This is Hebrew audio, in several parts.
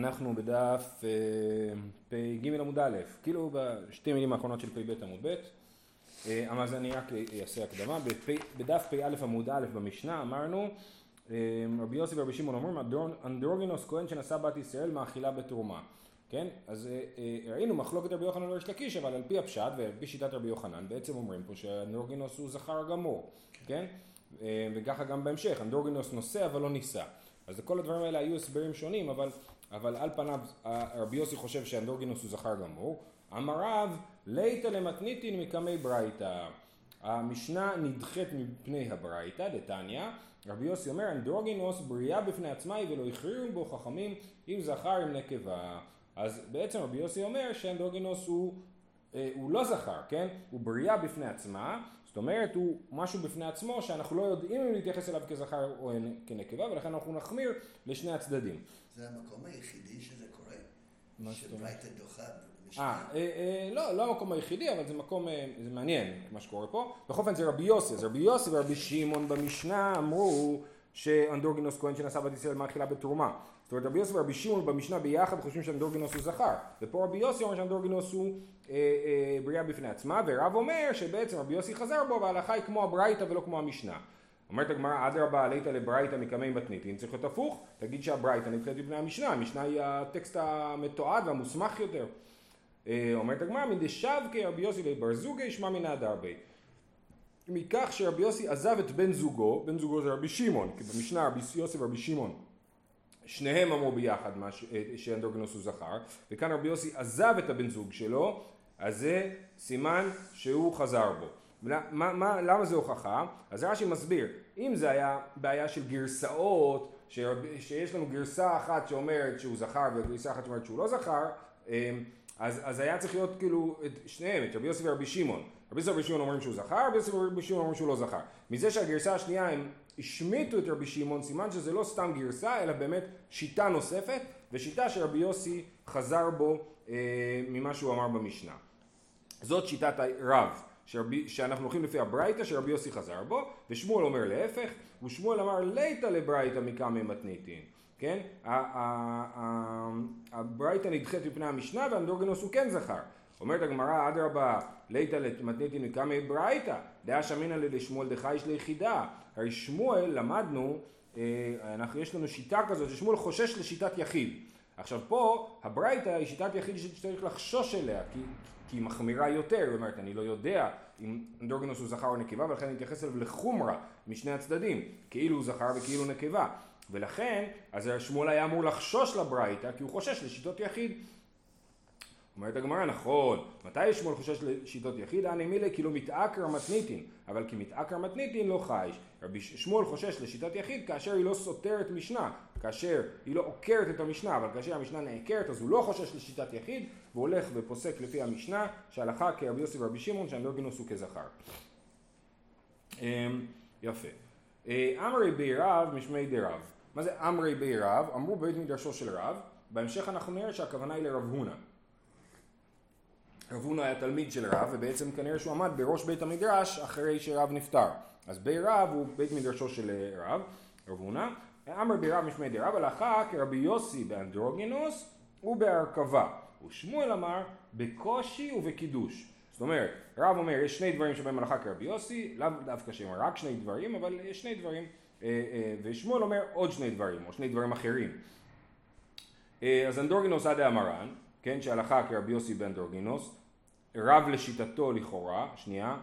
אנחנו בדף אה, פ"ג עמוד א', כאילו בשתי מילים האחרונות של פ"ב עמוד ב', אה, אז אני רק אעשה הקדמה, בדף פ"א עמוד א' במשנה אמרנו אה, רבי יוסי ורבי שמעון אומרים אנדרוגינוס כהן שנשא בת ישראל מאכילה בתרומה, כן? אז ראינו מחלוקת רבי יוחנן וריש לקיש אבל על פי הפשט ועל פי שיטת רבי יוחנן בעצם אומרים פה שאנדרוגינוס הוא זכר גמור, כן? וככה גם בהמשך, אנדרוגינוס נושא אבל לא נישא. אז לכל הדברים האלה היו הסברים שונים, אבל, אבל על פניו רבי יוסי חושב שאנדרוגינוס הוא זכר גמור. אמר רב, ליתא למתניתין מקמי ברייתא. המשנה נדחית מפני הברייתא, דתניא. רבי יוסי אומר, אנדרוגינוס בריאה בפני עצמה היא ולא הכריעו בו חכמים אם זכר אם נקבה. אז בעצם רבי יוסי אומר שאנדרוגינוס הוא, אה, הוא לא זכר, כן? הוא בריאה בפני עצמה, זאת אומרת הוא משהו בפני עצמו שאנחנו לא יודעים אם להתייחס אליו כזכר או כנקבה ולכן אנחנו נחמיר לשני הצדדים. זה המקום היחידי שזה קורה? שברייתא דוחה אה, אה, אה, לא, לא המקום היחידי, אבל זה מקום, אה, זה מעניין מה שקורה פה. בכל אופן זה רבי יוסי, אז רבי יוסי ורבי שמעון במשנה אמרו שאנדורגינוס כהן שנשא בת ישראל מאכילה בתרומה. זאת אומרת רבי יוסי ורבי שמעון במשנה ביחד חושבים שאנדורגינוס הוא זכר, ופה רבי יוסי אומר שאנדורגינוס הוא אה, אה, בריאה בפני עצמה, ורב אומר שבעצם רבי יוסי חזר בו וההלכה היא כמו הברייתא ולא כמו המשנה. אומרת הגמרא אדרבה עלית לברייתא מקמי מתניתין צריך להיות הפוך, תגיד שהברייתא נדחית בפני המשנה, המשנה היא הטקסט המתועד והמוסמך יותר. אה, אומרת הגמרא מדשבקי רבי יוסי לבר זוגי שמע מן הדרבי מכך שרבי יוסי עזב את בן זוגו, בן זוגו זה רבי שמעון, כי במשנה רבי יוסי ורבי שמעון שניהם אמרו ביחד שאנדרוגנוס הוא זכר, וכאן רבי יוסי עזב את הבן זוג שלו, אז זה סימן שהוא חזר בו. מה, מה, למה זה הוכחה? אז רש"י מסביר, אם זה היה בעיה של גרסאות, שרב, שיש לנו גרסה אחת שאומרת שהוא זכר וגרסה אחת שאומרת שהוא לא זכר, אמ, אז, אז היה צריך להיות כאילו את שניהם, את רבי יוסי ורבי שמעון. רבי יוסי ורבי שמעון אומרים שהוא זכר, רבי יוסי ורבי שמעון אומרים שהוא לא זכר. מזה שהגרסה השנייה הם השמיטו את רבי שמעון, סימן שזה לא סתם גרסה, אלא באמת שיטה נוספת, ושיטה שרבי יוסי חזר בו אה, ממה שהוא אמר במשנה. זאת שיטת הרב, שרבי, שאנחנו הולכים לפי הברייתא שרבי יוסי חזר בו, ושמואל אומר להפך, ושמואל אמר ליתא לברייתא מקמא מתניתין. כן? הברייתא נדחית מפני המשנה והאנדרוגנוס הוא כן זכר. אומרת הגמרא אדרבה ליתא למתניתין מקמא ברייתא דעה שמינא לשמואל דחייש ליחידה. הרי שמואל למדנו, אה, אנחנו, יש לנו שיטה כזאת ששמואל חושש לשיטת יחיד. עכשיו פה הברייתא היא שיטת יחיד שצריך לחשוש אליה כי, כי היא מחמירה יותר, זאת אומרת אני לא יודע אם אנדרוגנוס הוא זכר או נקבה ולכן אני אתייחס אליו לחומרה משני הצדדים, כאילו הוא זכר וכאילו נקבה. ולכן, אז שמואל היה אמור לחשוש לברייתא, כי הוא חושש לשיטות יחיד. אומרת הגמרא, נכון, מתי שמואל חושש לשיטות יחיד? אני מילי כאילו מתעקר מתניתין, אבל כי מתעקר מתניתין לא חייש. רבי שמואל חושש לשיטת יחיד כאשר היא לא סותרת משנה, כאשר היא לא עוקרת את המשנה, אבל כאשר המשנה נעקרת אז הוא לא חושש לשיטת יחיד, והוא הולך ופוסק לפי המשנה, שהלכה כרבי יוסי ורבי שמעון, שהנדרגינוס הוא כזכר. אמ, יפה. אה, אמרי בי רב משמי די רב. מה זה אמרי בי רב? אמרו בבית מדרשו של רב, בהמשך אנחנו נראה שהכוונה היא לרב הונא. רב הונא היה תלמיד של רב, ובעצם כנראה שהוא עמד בראש בית המדרש אחרי שרב נפטר. אז בי רב הוא בית מדרשו של רב, רב הונא. אמר בי רב משמי רב, הלכה כרבי יוסי באנדרוגינוס ובהרכבה. ושמואל אמר בקושי ובקידוש. זאת אומרת, רב אומר יש שני דברים שבהם הלכה כרבי יוסי, לאו דווקא שהם רק שני דברים, אבל יש שני דברים. אה, אה, ושמואל אומר עוד שני דברים, או שני דברים אחרים. אה, אז אנדורגינוס עדה אמרן, כן, שהלכה כרבי יוסי באנדורגינוס, רב לשיטתו לכאורה, שנייה,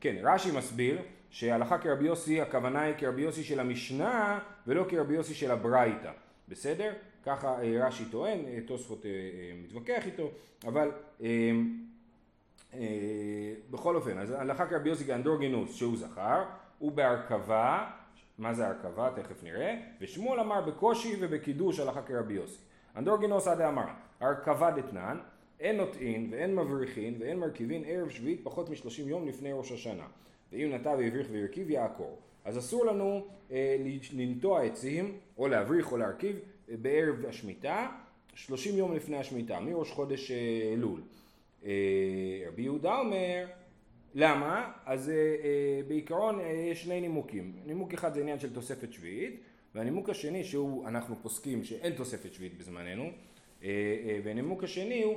כן, רש"י מסביר שהלכה כרבי יוסי, הכוונה היא כרבי יוסי של המשנה ולא כרבי יוסי של הברייתא, בסדר? ככה רש"י טוען, תוספות מתווכח איתו, אבל בכל אופן, אז הלכה כרבי יוסי כאנדורגינוס שהוא זכר, ובהרכבה, מה זה הרכבה? תכף נראה, ושמואל אמר בקושי ובקידוש הלכה כרבי יוסי. אנדורגינוס עדה אמר, הרכבה דתנן, אין נוטעין ואין מבריחין ואין מרכיבין ערב שביעית פחות משלושים יום לפני ראש השנה. ואם נטע והבריך והרכיב יעקור. אז אסור לנו אה, לנטוע עצים או להבריך או להרכיב אה, בערב השמיטה, שלושים יום לפני השמיטה, מראש חודש אה, אלול. אה, רבי יהודה אומר למה? אז אה, אה, בעיקרון אה, יש שני נימוקים. נימוק אחד זה עניין של תוספת שביעית, והנימוק השני שהוא, אנחנו פוסקים שאין תוספת שביעית בזמננו, והנימוק השני הוא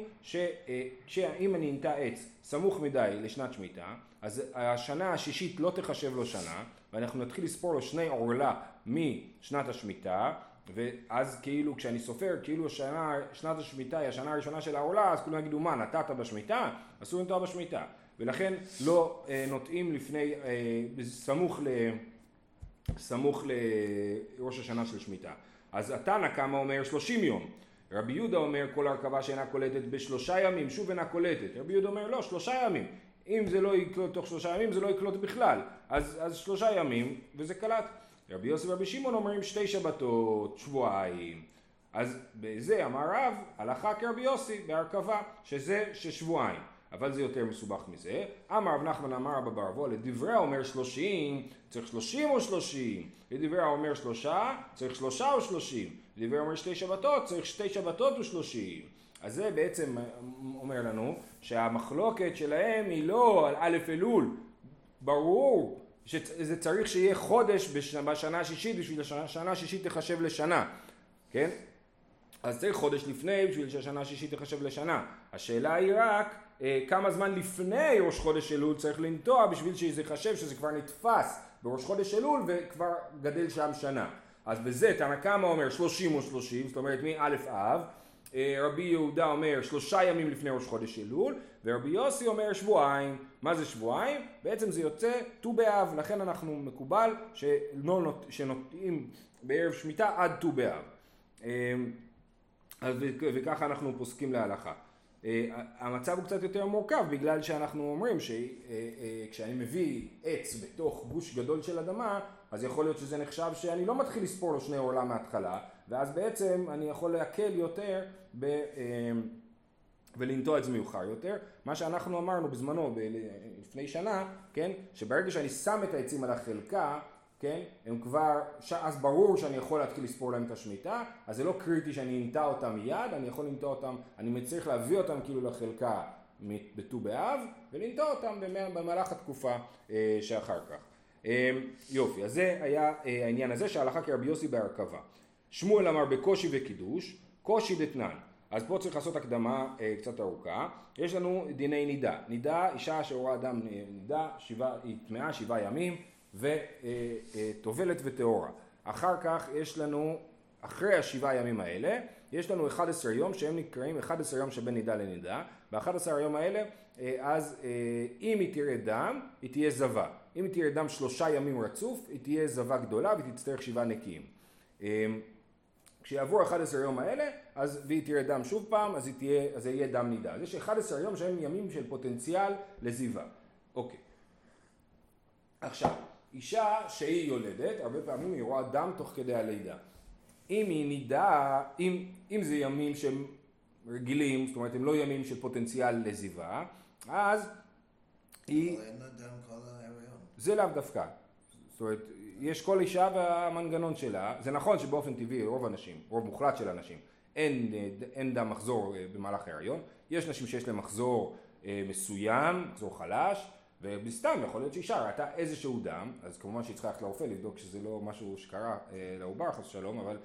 שאם אני אנטע עץ סמוך מדי לשנת שמיטה, אז השנה השישית לא תחשב לו שנה, ואנחנו נתחיל לספור לו שני עורלה משנת השמיטה, ואז כאילו כשאני סופר כאילו השנה, שנת השמיטה היא השנה הראשונה של העורלה, אז כולם יגידו מה נטעת בשמיטה? אסור לנטוע בשמיטה. ולכן לא אה, נוטעים לפני, אה, סמוך, ל, סמוך לראש השנה של שמיטה. אז התנא קמא אומר שלושים יום. רבי יהודה אומר כל הרכבה שאינה קולטת בשלושה ימים, שוב אינה קולטת. רבי יהודה אומר לא, שלושה ימים. אם זה לא יקלוט תוך שלושה ימים זה לא יקלוט בכלל. אז, אז שלושה ימים וזה קלט. רבי יוסי ורבי שמעון אומרים שתי שבתות, שבועיים. אז בזה אמר רב, הלכה כרבי יוסי בהרכבה, שזה ששבועיים. אבל זה יותר מסובך מזה. אמר רב נחמן אמר רבא ברבו, לדברי האומר שלושים, צריך שלושים או שלושים. לדברי האומר שלושה, צריך שלושה או שלושים. לדברי האומר שתי שבתות, צריך שתי שבתות ושלושים. אז זה בעצם אומר לנו שהמחלוקת שלהם היא לא על א' אלול. ברור שזה צריך שיהיה חודש בשנה השישית בשביל שהשנה השישית תחשב לשנה, כן? אז צריך חודש לפני בשביל שהשנה השישית תחשב לשנה. השאלה היא רק אה, כמה זמן לפני ראש חודש אלול צריך לנטוע בשביל שזה יחשב שזה כבר נתפס בראש חודש אלול וכבר גדל שם שנה. אז בזה תנא קמא אומר שלושים או שלושים, זאת אומרת מא' אב, אה, רבי יהודה אומר שלושה ימים לפני ראש חודש אלול, ורבי יוסי אומר שבועיים. מה זה שבועיים? בעצם זה יוצא ט"ו באב, לכן אנחנו מקובל שנוטעים בערב שמיטה עד ט"ו באב. אה, וככה אנחנו פוסקים להלכה. אה, המצב הוא קצת יותר מורכב בגלל שאנחנו אומרים שכשאני מביא עץ בתוך גוש גדול של אדמה אז יכול להיות שזה נחשב שאני לא מתחיל לספור לו שני עולם מההתחלה ואז בעצם אני יכול להקל יותר ב, אה, ולנטוע את זה מאוחר יותר. מה שאנחנו אמרנו בזמנו, לפני שנה, כן, שברגע שאני שם את העצים על החלקה, כן, הם כבר, אז ברור שאני יכול להתחיל לספור להם את השמיטה, אז זה לא קריטי שאני אנטע אותם מיד, אני יכול לנטוע אותם, אני צריך להביא אותם כאילו לחלקה בט"ו באב, ולנטוע אותם במהלך התקופה אה, שאחר כך. אה, יופי, אז זה היה אה, העניין הזה שההלכה כרבי יוסי בהרכבה. שמואל אמר בקושי וקידוש, קושי דתנן. אז פה צריך לעשות הקדמה אה, קצת ארוכה. יש לנו דיני נידה. נידה, אישה שרואה אדם נידה, שבעה, היא טמאה שבעה ימים, וטובלת וטהורה. אחר כך יש לנו, אחרי השבעה ימים האלה, יש לנו 11 יום שהם נקראים 11 יום שבין נידה לנידה. ב-11 היום האלה, אה, אז אה, אם היא תראה דם, היא תהיה זבה. אם היא תראה דם שלושה ימים רצוף, היא תהיה זבה גדולה והיא תצטרך שבעה נקיים. כשיעבור 11 יום האלה, אז והיא תראה דם שוב פעם, אז, תהיה, אז זה יהיה דם נידה. אז יש 11 יום שהם ימים של פוטנציאל לזיווה. אוקיי. עכשיו, אישה שהיא יולדת, הרבה פעמים היא רואה דם תוך כדי הלידה. אם היא נידה, אם, אם זה ימים שהם רגילים, זאת אומרת הם לא ימים של פוטנציאל לזיווה, אז היא... ההיריון. זה לאו דווקא. זאת אומרת, יש כל אישה והמנגנון שלה, זה נכון שבאופן טבעי רוב הנשים, רוב מוחלט של הנשים, אין, אין דם מחזור אה, במהלך ההריון, יש נשים שיש להן מחזור אה, מסוים, מחזור חלש, ובסתם יכול להיות שאישה ראתה איזשהו דם, אז כמובן שהיא צריכה ללכת לרופא לבדוק שזה לא משהו שקרה אה, לעובר חס ושלום, אבל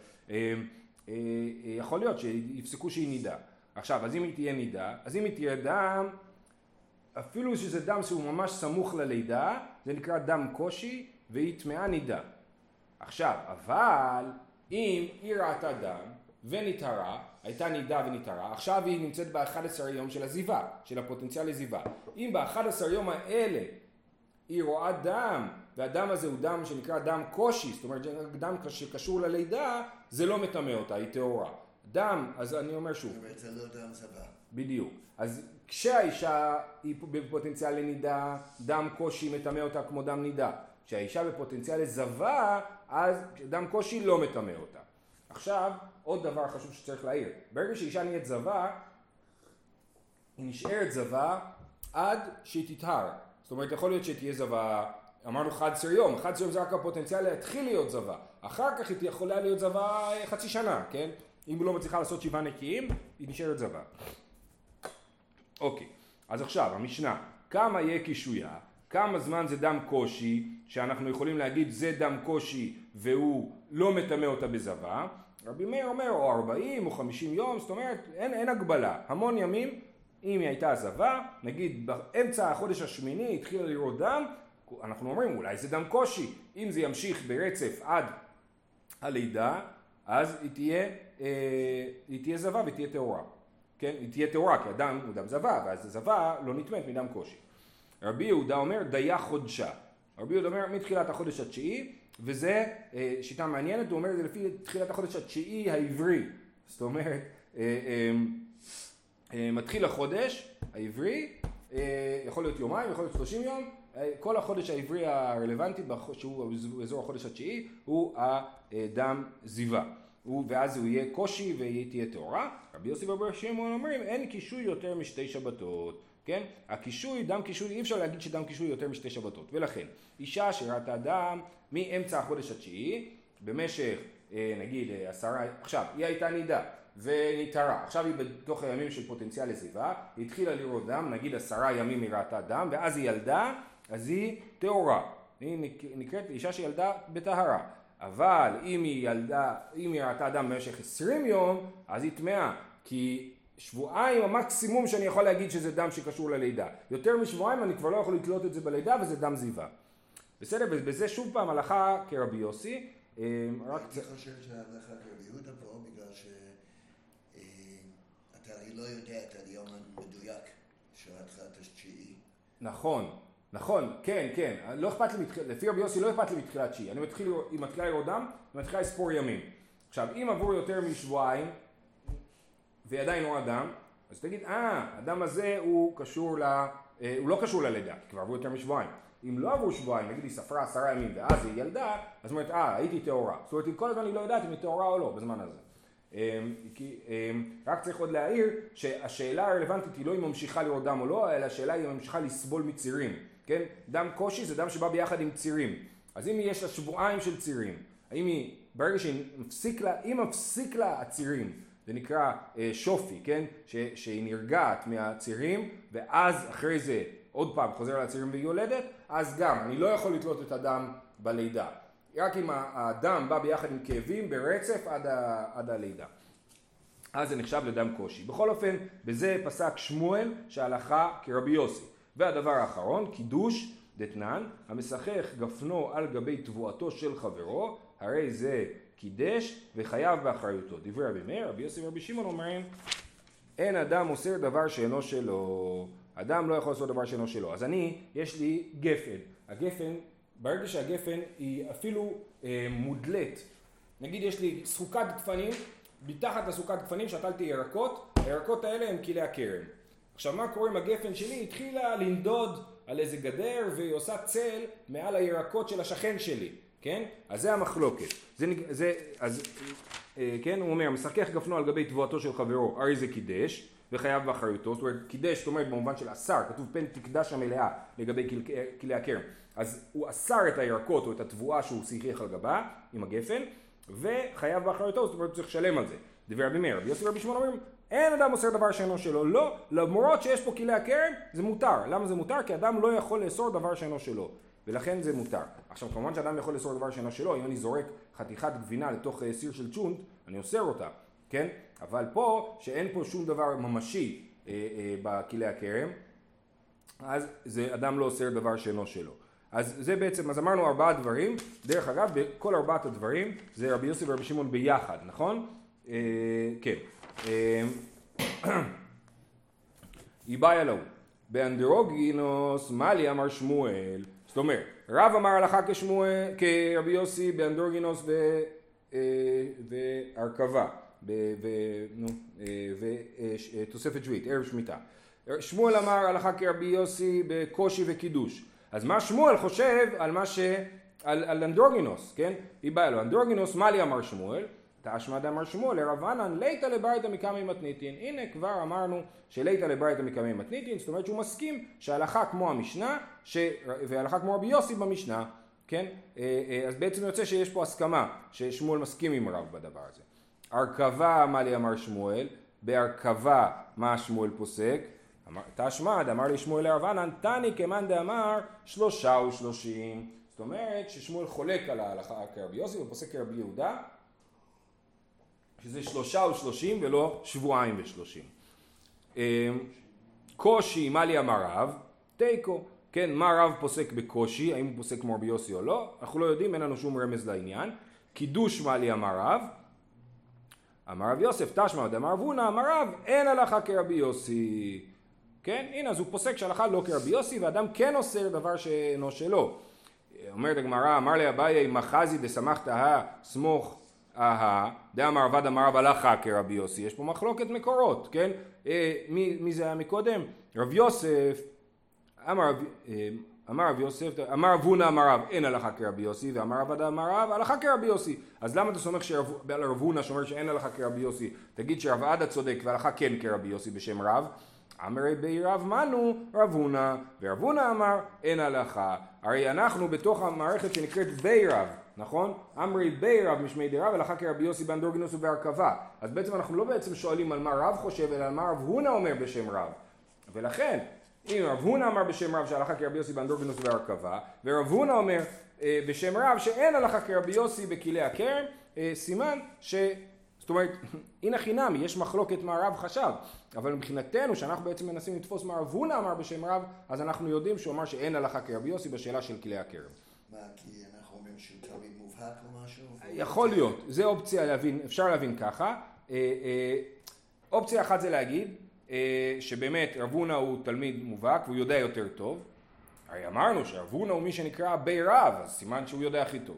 יכול להיות שיפסקו שהיא נידה. עכשיו, אז אם היא תהיה נידה, אז אם היא תהיה דם, אפילו שזה דם שהוא ממש סמוך ללידה, זה נקרא דם קושי, והיא טמאה נידה. עכשיו, אבל אם היא ראתה דם ונטהרה, הייתה נידה ונטהרה, עכשיו היא נמצאת ב-11 יום של עזיבה, של הפוטנציאל לזיבה. אם ב-11 יום האלה היא רואה דם, והדם הזה הוא דם שנקרא דם קושי, זאת אומרת דם שקשור ללידה, זה לא מטמא אותה, היא טהורה. דם, אז אני אומר שוב. זאת אומרת זה לא דם זבה. בדיוק. אז כשהאישה היא בפוטנציאל לנידה, דם קושי מטמא אותה כמו דם נידה. כשהאישה בפוטנציאל לזבה, אז דם קושי לא מטמא אותה. עכשיו, עוד דבר חשוב שצריך להעיר. ברגע שאישה נהיית זבה, היא נשארת זבה עד שהיא תטהר. זאת אומרת, יכול להיות שתהיה זבה, אמרנו 11 יום, 11 יום זה רק הפוטנציאל להתחיל להיות זבה. אחר כך היא יכולה להיות זבה חצי שנה, כן? אם היא לא מצליחה לעשות שבעה נקיים, היא נשארת זבה. אוקיי, אז עכשיו, המשנה, כמה יהיה קישויה? כמה זמן זה דם קושי, שאנחנו יכולים להגיד זה דם קושי והוא לא מטמא אותה בזבה, רבי מאיר אומר או 40 או 50 יום, זאת אומרת אין, אין הגבלה, המון ימים, אם היא הייתה זבה, נגיד באמצע החודש השמיני התחילה לראות דם, אנחנו אומרים אולי זה דם קושי, אם זה ימשיך ברצף עד הלידה, אז היא תהיה, אה, היא תהיה זבה ותהיה טהורה, כן? היא תהיה טהורה כי הדם הוא דם זבה, ואז זבה לא נטמאת מדם קושי. רבי יהודה אומר דיה חודשה. רבי יהודה אומר מתחילת החודש התשיעי, וזה אה, שיטה מעניינת, הוא אומר את זה לפי תחילת החודש התשיעי העברי. זאת אומרת, אה, אה, מתחיל החודש העברי, יכול להיות יומיים, יכול להיות שלושים יום, כל החודש העברי הרלוונטי, שהוא אזור החודש התשיעי, הוא הדם זיווה. ואז הוא יהיה קושי והיא תהיה טהורה. רבי יוסי ורבי שמעון אומרים אין קישוי יותר משתי שבתות. כן? הקישוי, דם קישוי, אי אפשר להגיד שדם קישוי יותר משתי שבתות. ולכן, אישה שראתה דם מאמצע החודש התשיעי, במשך אה, נגיד אה, עשרה, עכשיו, היא הייתה נידה ונתערה, עכשיו היא בתוך הימים של פוטנציאל לזיבה, היא התחילה לראות דם, נגיד עשרה ימים היא ראתה דם, ואז היא ילדה, אז היא טהורה. היא נקראת אישה שילדה בטהרה. אבל אם היא ילדה, אם היא ראתה דם במשך עשרים יום, אז היא טמאה. כי שבועיים המקסימום שאני יכול להגיד שזה דם שקשור ללידה. יותר משבועיים אני כבר לא יכול לתלות את זה בלידה וזה דם זיווה. בסדר? ובזה שוב פעם הלכה כרבי יוסי. אה, רק... אני חושב שההלכה כרבי יהודה פה בגלל שאתה אה, הרי לא יודע את היום המדויק של התחילת השתשיעי. נכון. נכון, כן, כן, לא אכפת לי, לפי רבי יוסי לא אכפת לי מתחילת תשיעי, אני מתחיל, היא מתחילה לראות דם, היא מתחילה לספור ימים. עכשיו, אם עברו יותר משבועיים, והיא עדיין רואה דם, אז תגיד, אה, הדם הזה הוא קשור ל... אה, הוא לא קשור ללידה, כי כבר עברו יותר משבועיים. אם לא עברו שבועיים, נגיד היא ספרה עשרה ימים ואז היא ילדה, אז אומרת, אה, הייתי טהורה. זאת אומרת, כל הזמן היא לא יודעת אם היא טהורה או לא בזמן הזה. אמ, כי, אמ, רק צריך עוד להעיר שהשאלה הרלוונטית היא לא אם ממשיכה לראות דם או לא, אלא השאלה היא אם ממשיכה לסבול מצירים, כן? דם קושי זה דם שבא ביחד עם צירים. אז אם יש לה שבועיים של צירים, האם היא, ברגע שהיא מפסיק לה, אם מפסיק לה הצירים זה נקרא אה, שופי, כן? ש, שהיא נרגעת מהצירים ואז אחרי זה עוד פעם חוזר לצירים והיא יולדת, אז גם אני לא יכול לתלות את הדם בלידה. רק אם הדם בא ביחד עם כאבים ברצף עד, ה, עד הלידה. אז זה נחשב לדם קושי. בכל אופן, בזה פסק שמואל שהלכה כרבי יוסי. והדבר האחרון, קידוש דתנן, המשחך גפנו על גבי תבואתו של חברו, הרי זה קידש וחייב באחריותו. דברי רבי מאיר, רבי יוסי ורבי שמעון אומרים אין אדם מוסר דבר שאינו שלו. אדם לא יכול לעשות דבר שאינו שלו. אז אני, יש לי גפן. הגפן, ברגע שהגפן היא אפילו אה, מודלת, נגיד יש לי סוכת גפנים, מתחת לסוכת גפנים שתלתי ירקות, הירקות האלה הם כלי הכרם. עכשיו מה קורה עם הגפן שלי? התחילה לנדוד על איזה גדר והיא עושה צל מעל הירקות של השכן שלי. כן? אז זה המחלוקת. זה, זה, אז, אה, כן, הוא אומר, משחקך גפנו על גבי תבואתו של חברו, הרי זה קידש, וחייב באחריותו, זאת אומרת, קידש, זאת אומרת במובן של אסר, כתוב פן תקדש המלאה לגבי כלי הכרם. אז הוא אסר את הירקות או את התבואה שהוא שיחך על גבה, עם הגפן, וחייב באחריותו, זאת אומרת, הוא צריך לשלם על זה. דבר רבי מאיר, רבי יוסי ורבי שמעון אומרים, אין אדם עושה דבר שאינו שלו, לא, למרות שיש פה כלי הכרם, זה מותר. למה זה מותר? כי אדם לא יכול לאסור דבר שאינו שלו. ולכן זה מותר. עכשיו כמובן שאדם יכול לאסור דבר שאינו שלו, אם אני זורק חתיכת גבינה לתוך אה, סיר של צ'ונט, אני אוסר אותה, כן? אבל פה, שאין פה שום דבר ממשי אה, אה, בכלי הכרם, אז זה אדם לא אוסר דבר שאינו שלו. אז זה בעצם, אז אמרנו ארבעה דברים, דרך אגב, בכל ארבעת הדברים זה רבי יוסי ורבי שמעון ביחד, נכון? אה, כן. אה, איבאי אלוהו. באנדרוגינוס מאלי אמר שמואל זאת אומרת, רב אמר הלכה כשמואל, כרבי יוסי באנדורגינוס ו, אה, והרכבה, ותוספת אה, שביעית, ערב שמיטה. שמואל אמר הלכה כרבי יוסי בקושי וקידוש. אז מה שמואל חושב על מה ש... על, על אנדרוגינוס, כן? היא באה לו. אנדרוגינוס, מה לי אמר שמואל? תשמע דאמר שמואל לרבנן ליתא לברייתא מקמי מתניתין הנה כבר אמרנו שליתא לברייתא מקמי מתניתין זאת אומרת שהוא מסכים שהלכה כמו המשנה ש... והלכה כמו רבי יוסי במשנה כן? אה, אה, אז בעצם יוצא שיש פה הסכמה ששמואל מסכים עם רב בדבר הזה. הרכבה מה לי אמר שמואל? בהרכבה מה שמואל פוסק? תשמע, דאמר לי שמואל לרבנן, תני כמאן דאמר שלושה ושלושים. זאת אומרת ששמואל חולק על ההלכה כרבי יוסי ופוסק כרבי יהודה, שזה שלושה ושלושים ולא שבועיים ושלושים. אמ, קושי, מה לי אמר רב? תיקו. כן, מה רב פוסק בקושי, האם הוא פוסק כמו רבי יוסי או לא? אנחנו לא יודעים, אין לנו שום רמז לעניין. קידוש מה לי אמר רב? אמר רב יוסף, תשמע דאמר אבונה, אמר רב, אין הלכה כרבי יוסי. כן, הנה, אז הוא פוסק שהלכה לא כרבי יוסי, ואדם כן אוסר דבר שאינו שלו. אומרת הגמרא, אמר לי אביי, מחזי דסמכת הא, סמוך אהה, דאמר עבד אמר רב הלכה כרבי יוסי. יש פה מחלוקת מקורות, כן? אה, מי, מי זה היה מקודם? רב יוסף, אמר אה, אמר רב יוסף, אמר רב הונא אמר רב, אין הלכה כרבי יוסי, ואמר אדם אמר רב, הלכה כרבי יוסי. אז למה אתה סומך שרב- על רב הונא שאומר שאין הלכה כרבי יוסי? תגיד שרב עדה צודק והלכה כן כרבי יוסי בשם רב. אמרי בי רב מנו רב הונא, ורב הונא אמר אין הלכה. הרי אנחנו בתוך המערכת שנקראת בי רב, נכון? אמרי בי רב משמי די רב, הלכה כרבי יוסי באנדרוגינוס ובהרכבה. אז בעצם אנחנו לא בעצם שואלים על מה רב חושב, אלא על מה רב הונא אומר בשם רב. ולכן, אם רב הונא אמר בשם רב שהלכה כרבי יוסי באנדרוגינוס ובהרכבה, ורב הונא אומר אה, בשם רב שאין הלכה כרבי יוסי בכלי הכרם, אה, סימן ש... זאת אומרת, הנה חינמי, יש מחלוקת מה הרב חשב, אבל מבחינתנו, שאנחנו בעצם מנסים לתפוס מה רב הונא אמר בשם רב, אז אנחנו יודעים שהוא אמר שאין הלכה כרבי יוסי בשאלה של כלי הכרם. מה, כי אנחנו שהוא תמיד מובהק או משהו? יכול להיות, זה אופציה להבין, אפשר להבין ככה. אה, אה, אופציה אחת זה להגיד אה, שבאמת רב הונא הוא תלמיד מובהק והוא יודע יותר טוב. הרי אמרנו שרב הונא הוא מי שנקרא בי רב, אז סימן שהוא יודע הכי טוב.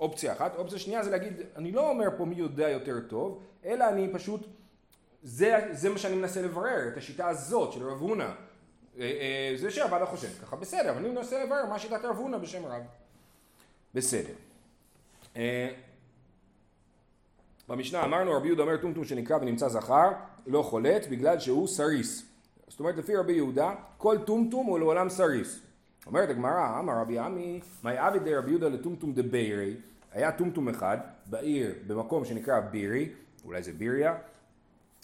אופציה אחת. אופציה שנייה זה להגיד, אני לא אומר פה מי יודע יותר טוב, אלא אני פשוט, זה, זה מה שאני מנסה לברר, את השיטה הזאת של רב הונא. אה, אה, זה שהרב"ד חושב ככה, בסדר, אבל אני מנסה לברר מה שיטת רב הונא בשם רב. בסדר. אה, במשנה אמרנו רבי יהודה אומר טומטום שנקרא ונמצא זכר לא חולט בגלל שהוא סריס. זאת אומרת לפי רבי יהודה כל טומטום הוא לעולם סריס. אומרת הגמרא אמר רבי עמי מאי עביד רבי יהודה לטומטום דביירי היה טומטום אחד בעיר במקום שנקרא בירי אולי זה ביריה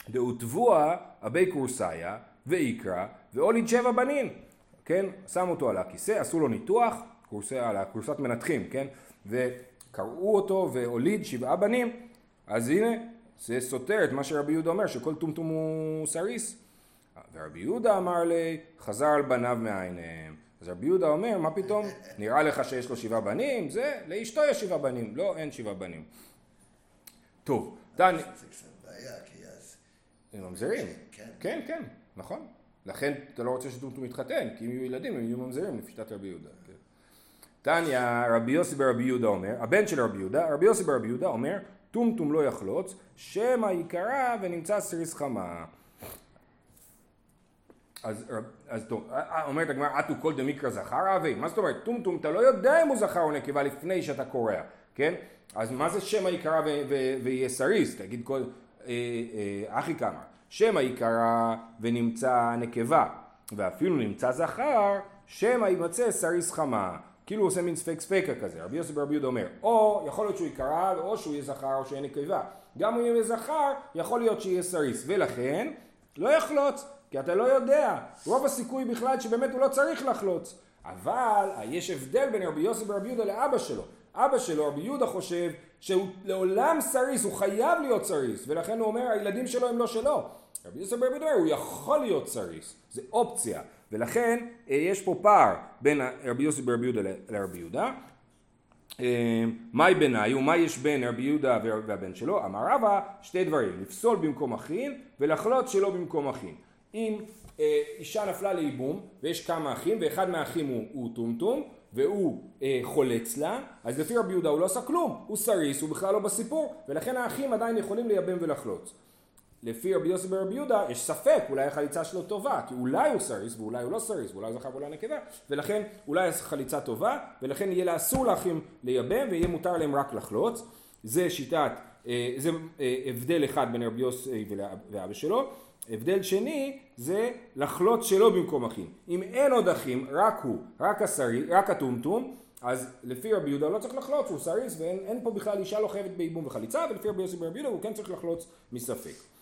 דאוטבוע אבי קורסאיה ואיקרא והוליד שבע בנים כן שמו אותו על הכיסא עשו לו ניתוח קורסא, על הקורסת מנתחים כן וקראו אותו והוליד שבעה בנים אז הנה, זה סותר את מה שרבי יהודה אומר, שכל טומטום הוא סריס. ורבי יהודה אמר לי, חזר על בניו מעיניהם. אז רבי יהודה אומר, מה פתאום, נראה לך שיש לו שבעה בנים? זה, לאשתו יש שבעה בנים, לא, אין שבעה בנים. טוב, תני, זה קצת בעיה, כי אז... הם ממזרים. כן. כן, כן, נכון. לכן אתה לא רוצה שטומטום יתחתן, כי אם יהיו ילדים הם יהיו ממזרים לפי שיטת רבי יהודה. תניא, רבי יוסי ברבי יהודה אומר, הבן של רבי יהודה, רבי יוסי ברבי יהודה אומר, טומטום לא יחלוץ, שמא ייקרא ונמצא סריס חמה. אז, אז טוב, אומרת הגמרא, אטו כל דמיקרא זכר אבי? מה זאת אומרת? טומטום, אתה לא יודע אם הוא זכר או נקבה לפני שאתה קורע, כן? אז מה זה שמא ו- ויהיה סריס? תגיד כל... אה, אה, אחי כמה. שמא ייקרא ונמצא נקבה, ואפילו נמצא זכר, שמא יימצא סריס חמה. כאילו הוא עושה מין ספק ספקה כזה, רבי יוסף ברבי יהודה אומר, או יכול להיות שהוא ייקרא, או שהוא יהיה זכר או שיהיה נקבה. גם אם יהיה זכר, יכול להיות שיהיה סריס, ולכן לא יחלוץ, כי אתה לא יודע. רוב הסיכוי בכלל שבאמת הוא לא צריך לחלוץ. אבל יש הבדל בין רבי יוסף ברבי יהודה לאבא שלו. אבא שלו, רבי יהודה חושב שהוא לעולם סריס, הוא חייב להיות סריס, ולכן הוא אומר, הילדים שלו הם לא שלו. רבי יוסי ברבי יהודה, הוא יכול להיות סריס, זה אופציה. ולכן אה, יש פה פער בין רבי יוסי ברבי יהודה לרבי יהודה. אה, מאי בינייהו, מה יש בין רבי יהודה והבן שלו? אמר רבא שתי דברים, לפסול במקום אחים ולחלוץ שלא במקום אחים. אם אה, אישה נפלה לייבום ויש כמה אחים ואחד מהאחים הוא טומטום והוא אה, חולץ לה, אז לפי רבי יהודה הוא לא עשה כלום, הוא סריס, הוא בכלל לא בסיפור, ולכן האחים עדיין יכולים לייבם ולחלוץ. לפי רבי יוסי ברבי יהודה יש ספק, אולי החליצה שלו טובה, כי אולי הוא סריס ואולי הוא לא סריס, ואולי הוא זכר ואולי נקבה, ולכן אולי החליצה טובה, ולכן יהיה לה אסור לאחים לייבם ויהיה מותר להם רק לחלוץ. זה שיטת, אה, זה אה, הבדל אחד בין רבי יוסי ואבא שלו. הבדל שני זה לחלוץ שלא במקום אחים. אם אין עוד אחים, רק הוא, רק הסרי, רק הטומטום, אז לפי רבי יהודה לא צריך לחלוץ, הוא סריס ואין פה בכלל אישה לא חייבת בייבום וחליצה, ולפי רבי יוסי ברבי יהודה הוא כן צריך לחלוץ מספק.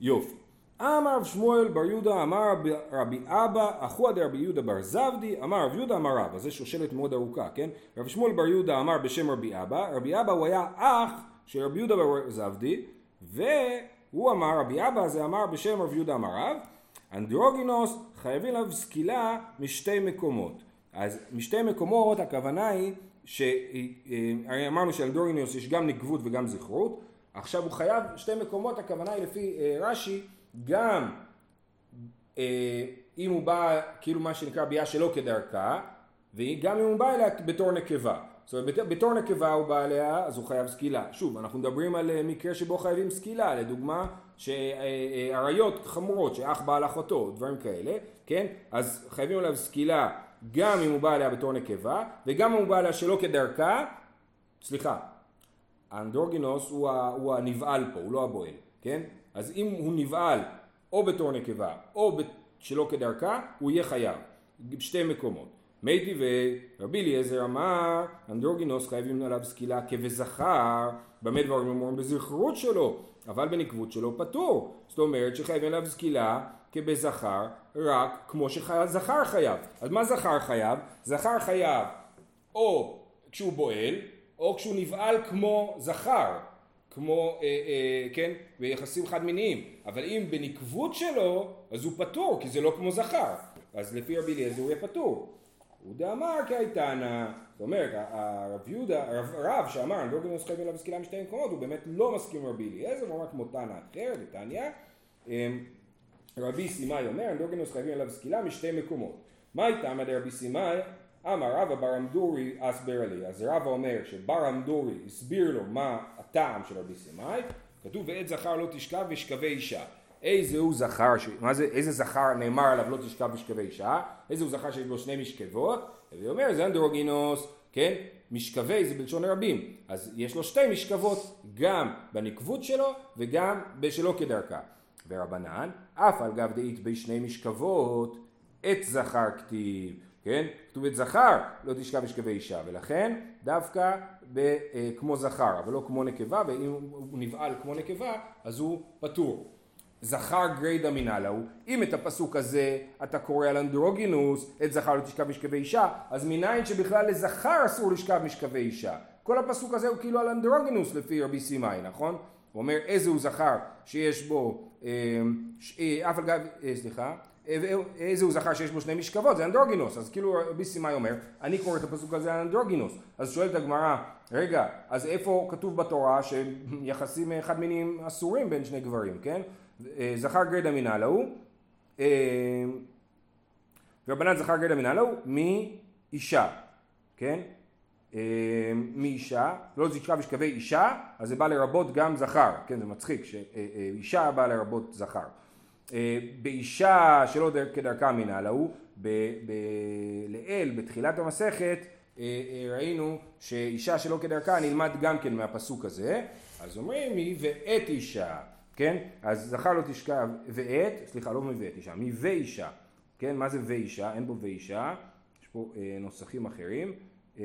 יופי. אמר רב שמואל בר יהודה אמר רבי- אבא אחוה דרבי יהודה בר זבדי אמר רב יהודה אמר רב אז זו שושלת מאוד ארוכה כן? רב שמואל בר יהודה אמר בשם רבי אבא. רבי אבא הוא היה אח של רבי יהודה בר זבדי והוא אמר רבי אבא זה אמר בשם רבי יהודה אמר רב אנדרוגינוס חייבים עליו סקילה משתי מקומות. אז משתי מקומות הכוונה היא שהרי אמרנו שאנדרוגינוס יש גם נקבות וגם זכרות עכשיו הוא חייב שתי מקומות הכוונה היא לפי אה, רש"י גם אה, אם הוא בא כאילו מה שנקרא ביאה שלא כדרכה וגם אם הוא בא אליה בתור נקבה. זאת אומרת בת- בתור נקבה הוא בא אליה אז הוא חייב סקילה. שוב אנחנו מדברים על אה, מקרה שבו חייבים סקילה לדוגמה שעריות חמורות שאח בא על אחותו דברים כאלה כן? אז חייבים עליו סקילה גם אם הוא בא אליה בתור נקבה וגם אם הוא בא אליה שלא כדרכה סליחה האנדרוגינוס הוא, ה, הוא הנבעל פה, הוא לא הבועל, כן? אז אם הוא נבעל או בתור נקבה או שלא כדרכה, הוא יהיה חייב. בשתי מקומות. מייטי ורבי אליעזר אמר, אנדרוגינוס חייבים עליו סקילה כבזכר, במה דברים אומרים בזכרות שלו, אבל בנקבות שלו פטור. זאת אומרת שחייבים עליו סקילה כבזכר, רק כמו שזכר חייב. אז מה זכר חייב? זכר חייב או כשהוא בועל, או כשהוא נבעל כמו זכר, כמו, אה, אה, כן, ביחסים חד מיניים, אבל אם בנקבות שלו, אז הוא פטור, כי זה לא כמו זכר, אז לפי רבי אליעזר הוא יהיה פטור. הוא דאמר כאיתנא, זאת אומרת, הרב יהודה, הרב, שאמר, אני לא יודע אם חייבים עליו סקילה משתי מקומות, הוא באמת לא מסכים עם רבי אליעזר, הוא אמר כמו תנא אחר, דתניא. אמ, רבי סימאי אומר, אנדרוגינוס חייבים עליו סקילה משתי מקומות. מה איתם עד רבי סימאי? אמר רבא בר אמדורי אסבר לי. אז רבא אומר שבר אמדורי הסביר לו מה הטעם של רבי סימאי. כתוב ועת זכר לא תשכב ושכבי אישה. איזה הוא זכר, ש... מה זה, איזה זכר נאמר עליו לא תשכב ושכבי אישה? איזה הוא זכר שיש בו שני משכבות? והוא אומר זה אנדרוגינוס, כן? משכבי זה בלשון רבים. אז יש לו שתי משכבות, גם בנקבות שלו וגם בשלו כדרכה. ורבנן, אף על גב דאית בשני משכבות, עת זכר כתיב, כן? כתוב עת זכר, לא תשכב משכבי אישה, ולכן דווקא ב, אה, כמו זכר, אבל לא כמו נקבה, ואם הוא נבעל כמו נקבה, אז הוא פטור. זכר גרידא מנהלה הוא, אם את הפסוק הזה אתה קורא על אנדרוגינוס, עת זכר לא תשכב משכבי אישה, אז מניין שבכלל לזכר אסור לשכב משכבי אישה. כל הפסוק הזה הוא כאילו על אנדרוגינוס לפי רבי סימאי, נכון? הוא אומר איזה הוא זכר שיש בו, אה, אה, אף על גב, אה, סליחה, איזה הוא זכר שיש בו שני משכבות, זה אנדרוגינוס, אז כאילו רבי סימאי אומר, אני קורא את הפסוק הזה על אנדרוגינוס, אז שואלת הגמרא, רגע, אז איפה כתוב בתורה שיחסים חד מיניים אסורים בין שני גברים, כן? אה, זכר גרדה מנהלה הוא, אה, ורבנן זכר גרדה מנהלה הוא מאישה, כן? אה, מאישה, לא זיקה ושכבי אישה, אז זה בא לרבות גם זכר, כן זה מצחיק, שאישה באה לרבות זכר. אה, באישה שלא דר- כדרכה מנהלה הוא, לעיל בתחילת המסכת אה, אה, ראינו שאישה שלא כדרכה נלמד גם כן מהפסוק הזה, אז אומרים היא ואת אישה, כן? אז זכר לא תשכב ואת, סליחה לא מוות אישה, מוואישה, כן? מה זה ואישה? אין בו ואישה, יש פה נוסחים אחרים. אה,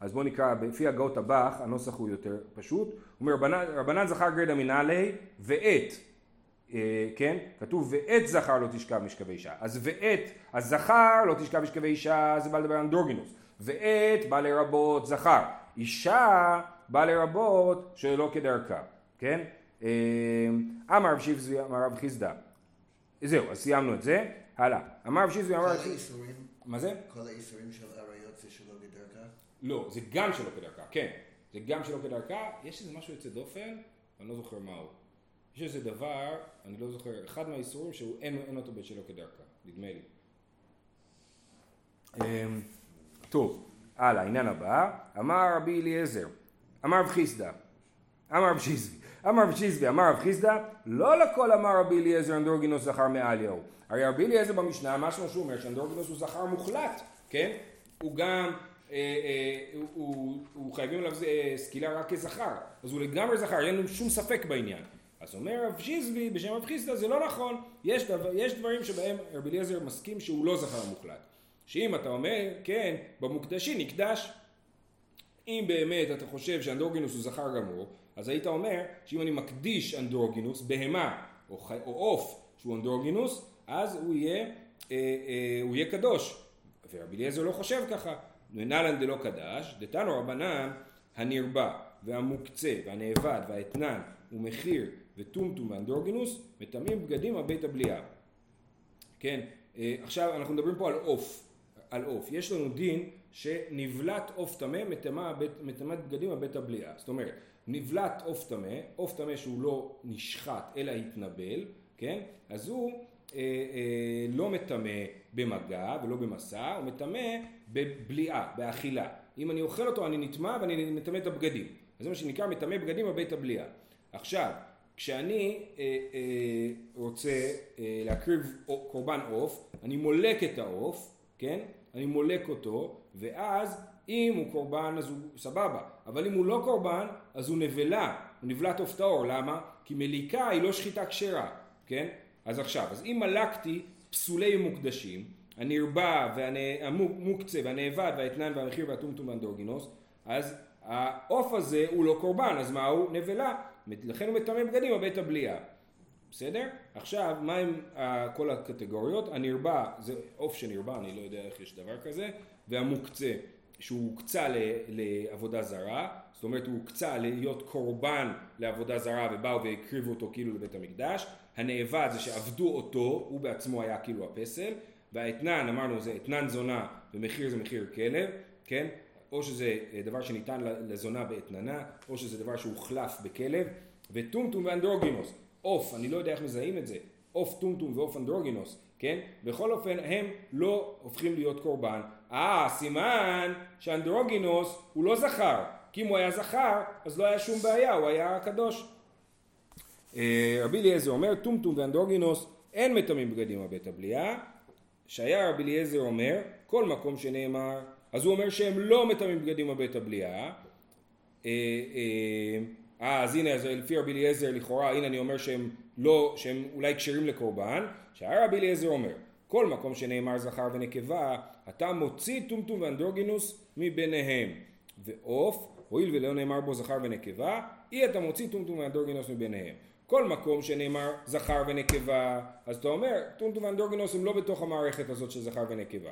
אז בואו נקרא, לפי הגאות הבח, הנוסח הוא יותר פשוט. הוא אומר, רבנן, זכר גרדה מנהלי ואת, כן? כתוב ואת זכר לא תשכב משכבי אישה. אז ואת, אז זכר לא תשכב משכבי אישה, זה בא לדבר על אנדרוגינוס. ואת בא לרבות זכר. אישה בא לרבות שלא כדרכה, כן? אה, אמר רב שיבזי אמר רב חיסדא. זהו, אז סיימנו את זה. הלאה. אמר רב שיבזי אמר כל. האיסורים, מה זה? כל האיסורים של עריות זה שלא בדרכה? לא, זה גם שלא כדרכה, כן. זה גם שלא כדרכה, יש איזה משהו יוצא דופן, אני לא זוכר מהו. יש איזה דבר, אני לא זוכר, אחד מהאיסורים שהוא אין, אין אותו בשלא כדרכה, נדמה לי. אמ, טוב, הלאה, העניין הבא, אמר רבי אליעזר, אמר רב חיסדא, אמר רב שיזבי, אמר רב שיזבי, אמר רב חיסדא, לא לכל אמר רבי אליעזר אנדרוגינוס זכר מעליהו. הרי רבי אליעזר במשנה, משהו שהוא אומר שאנדרוגינוס הוא זכר מוחלט, כן? הוא גם, אה, אה, הוא חייבים עליו אה, סקילה רק כזכר, אז הוא לגמרי זכר, אין לנו שום ספק בעניין. אז אומר רב שיזבי בשם רב חיסדא זה לא נכון, יש, דבר, יש דברים שבהם רבי אליעזר מסכים שהוא לא זכר מוחלט. שאם אתה אומר, כן, במוקדשי נקדש, אם באמת אתה חושב שאנדרוגינוס הוא זכר גמור, אז היית אומר שאם אני מקדיש אנדרוגינוס, בהמה, או חי- או עוף שהוא אנדרוגינוס, אז הוא יהיה, אה, אה, הוא יהיה קדוש. ורבי אליעזר לא חושב ככה. ונלן דלא קדש, דתנו רבנן הנרבה והמוקצה והנאבד והאתנן ומחיר וטומטום ואנדרוגינוס מטמאים בגדים על בית הבליעה. כן, אה, עכשיו אנחנו מדברים פה על עוף, על עוף. יש לנו דין שנבלט עוף טמא מטמאת בגדים על בית הבליעה. זאת אומרת, נבלט עוף טמא, עוף טמא שהוא לא נשחט אלא התנבל, כן? אז הוא אה, אה, לא מטמא במגע ולא במסע, הוא מטמא בבליעה, באכילה. אם אני אוכל אותו אני נטמע ואני מטמא את הבגדים. אז זה מה שנקרא מטמא בגדים על בית הבליעה. עכשיו, כשאני אה, אה, רוצה אה, להקריב קורבן עוף, אני מולק את העוף, כן? אני מולק אותו, ואז אם הוא קורבן אז הוא סבבה, אבל אם הוא לא קורבן אז הוא נבלה, הוא נבלת עוף טהור, למה? כי מליקה היא לא שחיטה כשרה, כן? אז עכשיו, אז אם מלקתי פסולי מוקדשים, הנרבה והמוקצה והנאבד והאתנן והמחיר והטומטום והאנדרוגינוס, אז העוף הזה הוא לא קורבן, אז מה הוא? נבלה. לכן הוא מטמא בגדים בבית הבליעה. בסדר? עכשיו, מה עם uh, כל הקטגוריות? הנרבה זה עוף שנרבה, אני לא יודע איך יש דבר כזה, והמוקצה, שהוא הוקצה לעבודה זרה, זאת אומרת הוא הוקצה להיות קורבן לעבודה זרה ובאו והקריבו אותו כאילו לבית המקדש, הנאבד זה שעבדו אותו, הוא בעצמו היה כאילו הפסל, והאתנן אמרנו זה אתנן זונה ומחיר זה מחיר כלב, כן? או שזה אה, דבר שניתן לזונה באתננה, או שזה דבר שהוחלף בכלב, וטומטום ואנדרוגינוס, עוף, אני לא יודע איך מזהים את זה, עוף טומטום ועוף אנדרוגינוס, כן? בכל אופן הם לא הופכים להיות קורבן. אה, סימן שאנדרוגינוס הוא לא זכר, כי אם הוא היה זכר אז לא היה שום בעיה, הוא היה קדוש. אה, רבי אליעזר אומר טומטום ואנדרוגינוס אין מטמאים בגדים על בית הבליעה, שהיה רבי אליעזר אומר כל מקום שנאמר אז הוא אומר שהם לא מטמאים בגדים על בית הבליעה. אה, אה, אז הנה, אז לפי רבי אליעזר לכאורה, הנה אני אומר שהם לא, שהם אולי כשרים לקורבן, שהיה רבי אליעזר אומר, כל מקום שנאמר זכר ונקבה, אתה מוציא טומטום ואנדרוגינוס מביניהם. ועוף, הואיל ולא נאמר בו זכר ונקבה, אי אתה מוציא טומטום ואנדרוגינוס מביניהם. כל מקום שנאמר זכר ונקבה, אז אתה אומר, טומטום ואנדרוגינוס הם לא בתוך המערכת הזאת של זכר ונקבה.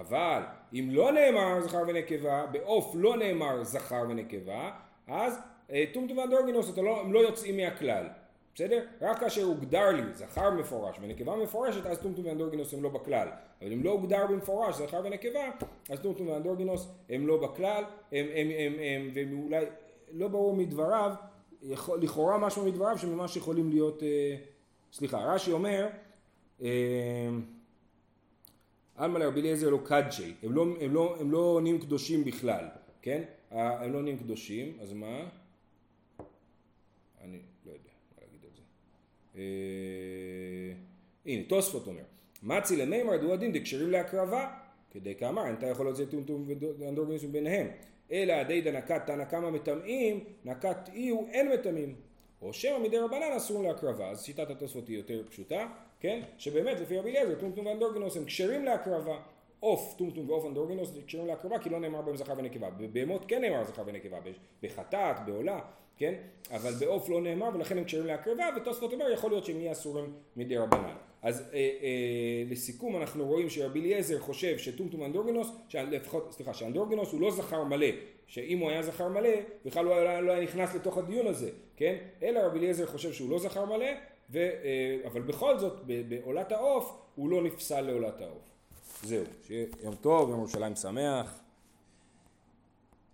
אבל אם לא נאמר זכר ונקבה, בעוף לא נאמר זכר ונקבה, אז אה, טומטום ואנדרוגינוס לא, הם לא יוצאים מהכלל, בסדר? רק כאשר הוגדר לי זכר מפורש ונקבה מפורשת, אז טומטום ואנדרוגינוס הם לא בכלל. אבל אם לא הוגדר במפורש זכר ונקבה, אז טומטום ואנדרוגינוס הם לא בכלל, הם, הם, הם, הם, והם אולי, לא ברור מדבריו, יכול, לכאורה משהו מדבריו שממש יכולים להיות, אה, סליחה, רש"י אומר, אה, עלמא לרבי אליעזר לא קדשי, הם לא, הם, לא, הם לא נהיים קדושים בכלל, כן? הם לא נהיים קדושים, אז מה? אני לא יודע מה להגיד על זה. אה, הנה, תוספות אומר, מצי למימר דו הדין דקשרים להקרבה, כדי כאמר, אין אתה יכול להוציא טומטום ואנדרוגינוס מביניהם. אלא עדי דנקת תנא כמה מטמאים, נקת אי הוא אין מטמאים. או שמא מדי רבנן אסור להקרבה, אז שיטת התוספות היא יותר פשוטה, כן? שבאמת לפי רבי אליעזר טומטום ואנדרוגינוס הם כשרים להקרבה. עוף, טומטום ועוף אנדרוגינוס כשרים להקרבה כי לא נאמר בהם זכר ונקבה. בבהמות כן נאמר זכר ונקבה, בחטאת, בעולה, כן? אבל בעוף לא נאמר ולכן הם כשרים להקרבה ותוספות אומר יכול להיות שהם יהיו אסורים מדי רבנן. אז אה, אה, לסיכום אנחנו רואים שרבי אליעזר חושב שטומטום ואנדרוגינוס, לפחות, סליחה, שאנדרוגינוס הוא לא זכר מלא, שאם הוא היה זכר מלא בכלל הוא לא, לא היה נכנס לתוך הדיון הזה, כן? אלא רבי אליעזר חושב שהוא לא זכר מלא ו, אה, אבל בכל זאת בעולת העוף הוא לא נפסל לעולת העוף. זהו, שיהיה יום טוב, יום ירושלים שמח.